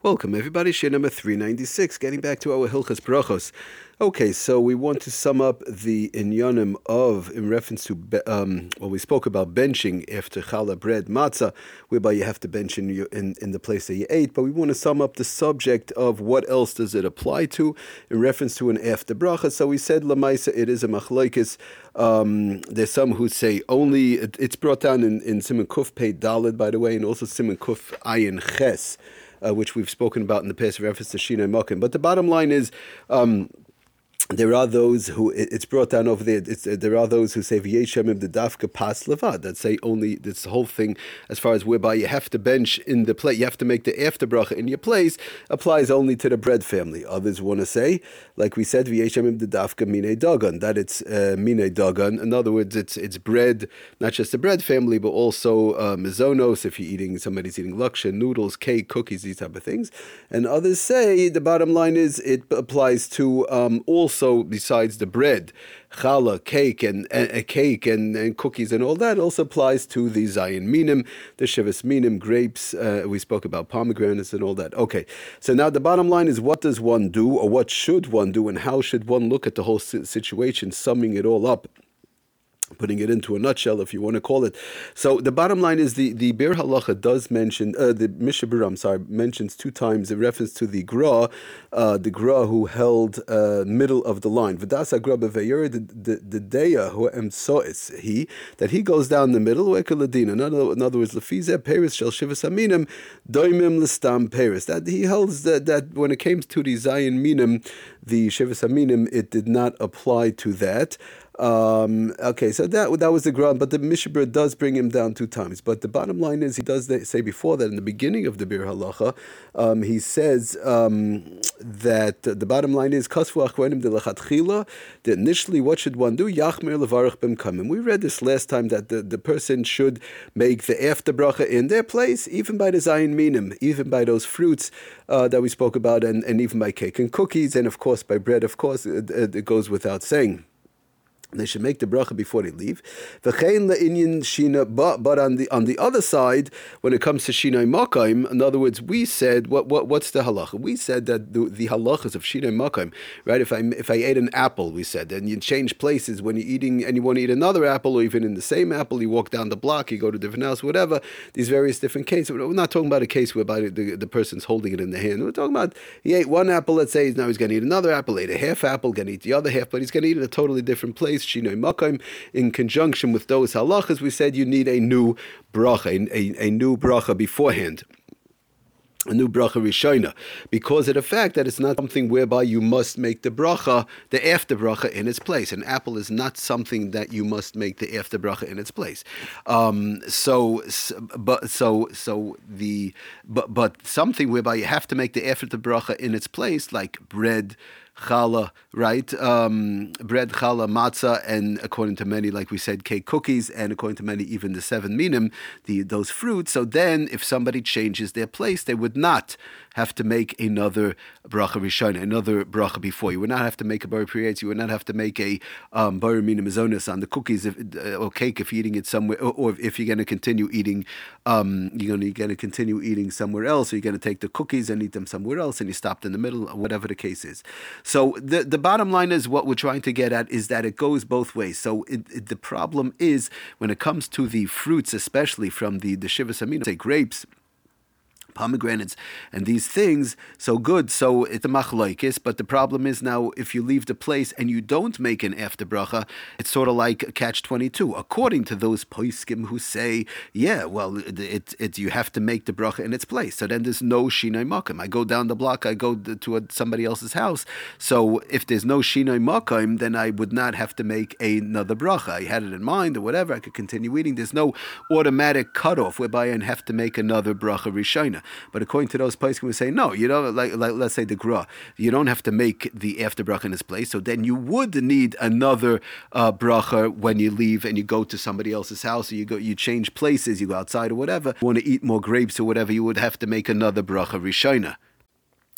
Welcome, everybody. Shir number 396, getting back to our Hilchas Brachos. Okay, so we want to sum up the inyanim of, in reference to, um, well, we spoke about benching after challah bread matzah, whereby you have to bench in, your, in, in the place that you ate, but we want to sum up the subject of what else does it apply to in reference to an after bracha. So we said, Lamaisa, it is a machlaikis. Um, there's some who say only, it, it's brought down in, in Simon Kuf Pei Dalid, by the way, and also Simon Kuf Ayin Ches uh, which we've spoken about in the past reference to Shina Mokim. But the bottom line is. Um, there are those who it's brought down over there. It's, there are those who say v'yeshem the dafka pas levad that say only this whole thing as far as whereby you have to bench in the plate, you have to make the after bracha in your place applies only to the bread family. Others want to say, like we said, v'yeshem the dafka mine dagan that it's uh, mine dagan. In other words, it's it's bread, not just the bread family, but also uh, mizonos if you're eating somebody's eating laksha, noodles, cake, cookies, these type of things. And others say the bottom line is it applies to um, also also besides the bread, challah, cake, and, and, cake and, and, cookies and all that also applies to the zayin minim, the shivas minim, grapes. Uh, we spoke about pomegranates and all that. Okay, so now the bottom line is what does one do, or what should one do, and how should one look at the whole situation, summing it all up putting it into a nutshell, if you want to call it. So the bottom line is the the Biur Halacha does mention uh, the Mishnah Berurah, I'm sorry, mentions two times a reference to the Gra, uh, the Gra who held uh, middle of the line. Vidasa Gra Bevayur, the Deya who emsois he that he goes down the middle. In other, in other words, Lefize Paris shall Shivas Aminim Doimim Listam Paris. That he holds that that when it came to the Zion Minim, the Shivas Aminim, it did not apply to that. Um, okay, so that that was the ground, but the Mishnah Berurah does bring him down two times. But the bottom line is, he does say before that in the beginning of the Biur Halacha, um, he says um, that the bottom line is Kasfu Achronim de. That initially, what should one do? Yachmer levarach bim kamim. We read this last time that the, the person should make the after bracha in their place, even by the zayin minim, even by those fruits uh, that we spoke about, and, and even by cake and cookies, and of course by bread. Of course, it, it goes without saying. They should make the bracha before they leave. Shina, but, but on the on the other side, when it comes to shinai makaim, in other words, we said what, what what's the halacha? We said that the, the halachas of shinai makaim, right? If I if I ate an apple, we said, and you change places when you're eating and you want to eat another apple, or even in the same apple, you walk down the block, you go to a different house, whatever. These various different cases. We're not talking about a case whereby the, the, the person's holding it in the hand. We're talking about he ate one apple. Let's say now he's going to eat another apple, ate a half apple, going to eat the other half, but he's going to eat in a totally different place shinoi makom. In conjunction with those halachas, we said you need a new bracha, a, a, new bracha beforehand a new bracha rishona, because of the fact that it's not something whereby you must make the bracha, the after bracha in its place. An apple is not something that you must make the after bracha in its place. Um, so, but so so the but but something whereby you have to make the after bracha in its place, like bread challah, right? Um, bread, challah, matzah, and according to many, like we said, cake cookies, and according to many, even the seven minim, the those fruits. So then, if somebody changes their place, they would not have to make another bracha rishon, another bracha before. You would not have to make a bar priyetz. You would not have to make a um, bar minim on the cookies if, uh, or cake if you're eating it somewhere, or, or if you're going to continue eating, um, you're going to continue eating somewhere else, or you're going to take the cookies and eat them somewhere else, and you stopped in the middle, whatever the case is. So the the bottom line is what we're trying to get at is that it goes both ways. So it, it, the problem is when it comes to the fruits, especially from the the shiva samina, say grapes pomegranates and these things, so good. So it's a machlaikis, but the problem is now if you leave the place and you don't make an after bracha, it's sort of like catch 22. According to those poiskim who say, yeah, well, it, it, it, you have to make the bracha in its place. So then there's no shinoi makim. I go down the block, I go to a, somebody else's house. So if there's no shinoi makim, then I would not have to make another bracha. I had it in mind or whatever. I could continue eating. There's no automatic cutoff whereby I have to make another bracha rishona. But according to those places, we say no. You know, like, like let's say the gra, you don't have to make the after bracha in this place. So then you would need another uh, bracha when you leave and you go to somebody else's house, or you go, you change places, you go outside or whatever. Want to eat more grapes or whatever, you would have to make another bracha rishona.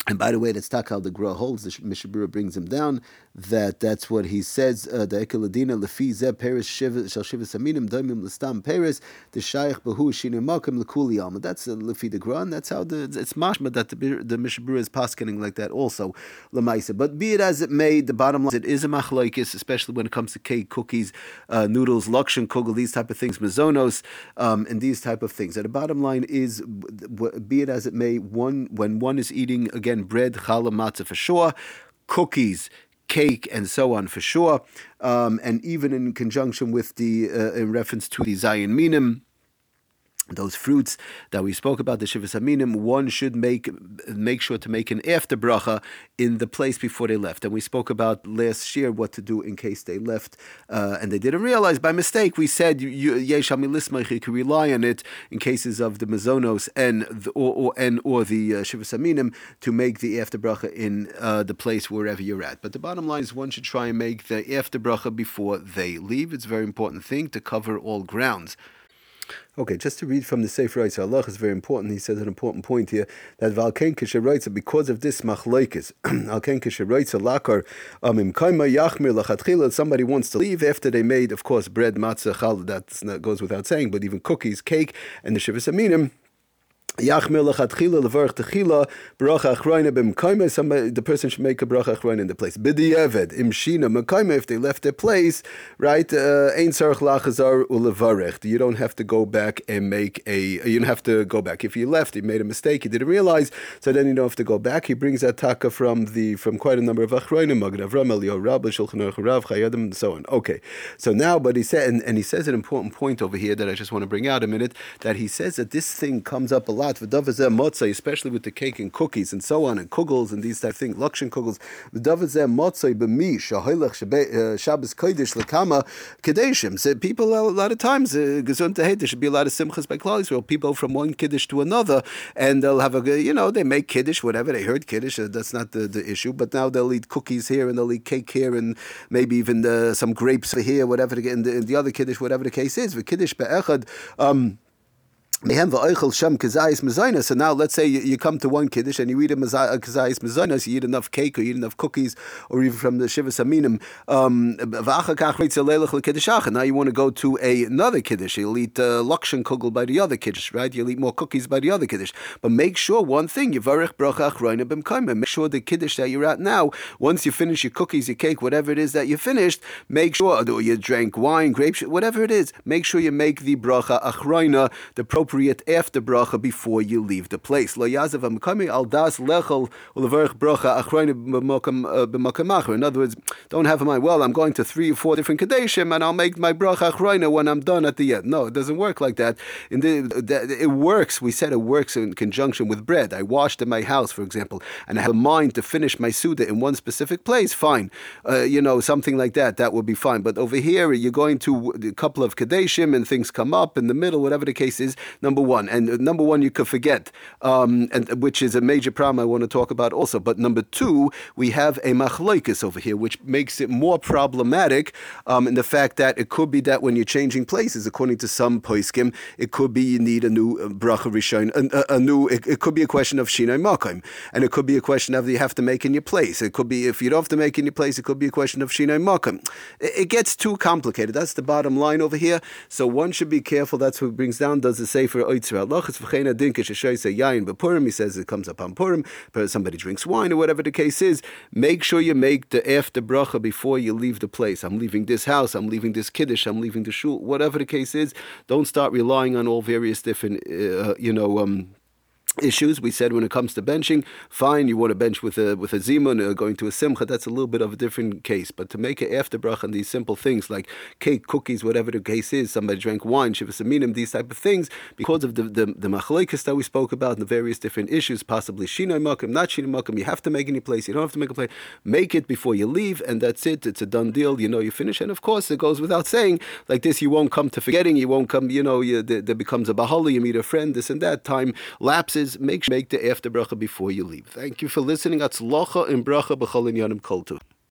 And by the way, that's Takal the Gra holds, the Mishnah Berurah brings him down, that that's what he says, uh, the Ekeladina Lefi Zeb Paris Shal Shiva Saminim Daimim Lestam Paris, the Shaykh Bahu Shinimakam Lekuli Alma. That's Lefi the Gra, that's how the, it's mashma that the, the Mishnah Berurah is paskening like that also, Lamaisa. But be it as it may, the bottom line, it is a machlaikis, especially when it comes to cake, cookies, uh, noodles, lakshan, kugel, these type of things, mazonos, um, and these type of things. And the bottom line is, be it as it may, one when one is eating, again, again, bread, challah, matzah for sure, cookies, cake, and so on for sure. Um, and even in conjunction with the, uh, in reference to the Zayin Minim, those fruits that we spoke about, the Shivas Aminim, one should make make sure to make an after bracha in the place before they left. And we spoke about last year what to do in case they left uh, and they didn't realize by mistake. We said Yeshami Lismach, you can rely on it in cases of the Mazonos and the, or, or and or the uh, Shivas Aminim to make the after bracha in uh, the place wherever you're at. But the bottom line is one should try and make the after bracha before they leave. It's a very important thing to cover all grounds. Okay, just to read from the Sefer Eitz Allah is very important. He says an important point here that Valken Kisharoitza, because of this machlaikis, Valken Kisharoitza lakar amim kaima yachmir lachatchila. Somebody wants to leave after they made, of course, bread, matzah, chal. That goes without saying, but even cookies, cake, and the shivas aminim Levarach techila bracha the person should make a bracha achroina in the place. Imshina. If they left their place, right? Uh, Ein sarach lachazar ulevarech. You don't have to go back and make a. You don't have to go back. If you left, you made a mistake. You didn't realize. So then you don't have to go back. He brings that taka from the from quite a number of achroina magad Avram Eliyahu Rabba Shulchan Aruch Rav Chayei Adam and so on. Okay. So now, but he said, and, and he says an important point over here that I just want to bring out a minute. That he says that this thing comes up a lot, motzai, especially with the cake and cookies and so on, and kugels and these type of things, kugels. Uh, Shabbos kodesh. So people a lot of times uh, there should be a lot of simchas by Klal Yisrael. People from one kiddush to another, and they'll have a you know they make kiddush whatever they heard kiddush. Uh, that's not the, the issue, but now they'll eat cookies here and they'll eat cake here and maybe even some grapes here, whatever. In, the, in the other kiddush, whatever the case is, the kiddush be'echad. Um, so now let's say you, you, come to one kiddush and you eat a kazayis mezainas, you eat enough cake or you eat enough cookies or even from the shiva saminim. Um, now you want to go to a, another kiddush. You'll eat uh, lakshan kugel by the other kiddush, right? You'll eat more cookies by the other kiddush. But make sure one thing, yivarech bracha achroina b'mkaima. Make sure the kiddush that you're at now, once you finish your cookies, your cake, whatever it is that you finished, make sure, or you drank wine, grapes, whatever it is, make sure you make the bracha achroina, the appropriate appropriate after bracha before you leave the place. Lo yazav al das bracha uh, In other words, don't have in mind, well, I'm going to three or four different kadeshim and I'll make my bracha achroina when I'm done at the end. No, it doesn't work like that. It works, we said it works in conjunction with bread. I washed in my house, for example, and I have a mind to finish my Suda in one specific place, fine. Uh, you know, something like that, that would be fine. But over here, you're going to a couple of kadeshim and things come up in the middle, whatever the case is, number one. And number one, you could forget, um, and which is a major problem I want to talk about also. But number two, we have a machloikis over here, which makes it more problematic um, in the fact that it could be that when you're changing places, according to some poiskim, it could be you need a new uh, bracha rishon, a, a, new. It, it, could be a question of shinai makim, and it could be a question of you have to make in your place. It could be if you don't have to make in your place, it could be a question of shinai makim. It, it gets too complicated. That's the bottom line over here. So one should be careful. That's what brings down. Does it say for oitzer halachas v'cheina dinka sheshoyse yain b'purim. He says it comes upon Purim. But somebody drinks wine or whatever the case is. Make sure you make the after bracha before you leave the place. I'm leaving this house. I'm leaving this kiddush. I'm leaving the shul. Whatever the case is, don't start relying on all various different, uh, you know. Um, issues. We said when it comes to benching, fine, you want to bench with a with a zimun uh, going to a simcha. That's a little bit of a different case. But to make it after bracha these simple things like cake, cookies, whatever the case is, somebody drank wine, shivas aminim, these type of things, because of the the, the that we spoke about and the various different issues, possibly shinoi makim, not shinoi makim. You have to make any place. You don't have to make a place. Make it before you leave, and that's it. It's a done deal. You know, you finish. And of course, it goes without saying, like this, you won't come to forgetting. You won't come. You know, you, there, there becomes a bahali. You meet a friend. This and that. Time lapses make make the after bracha before you leave. Thank you for listening. Atzlocha in bracha b'chol yanim koltu.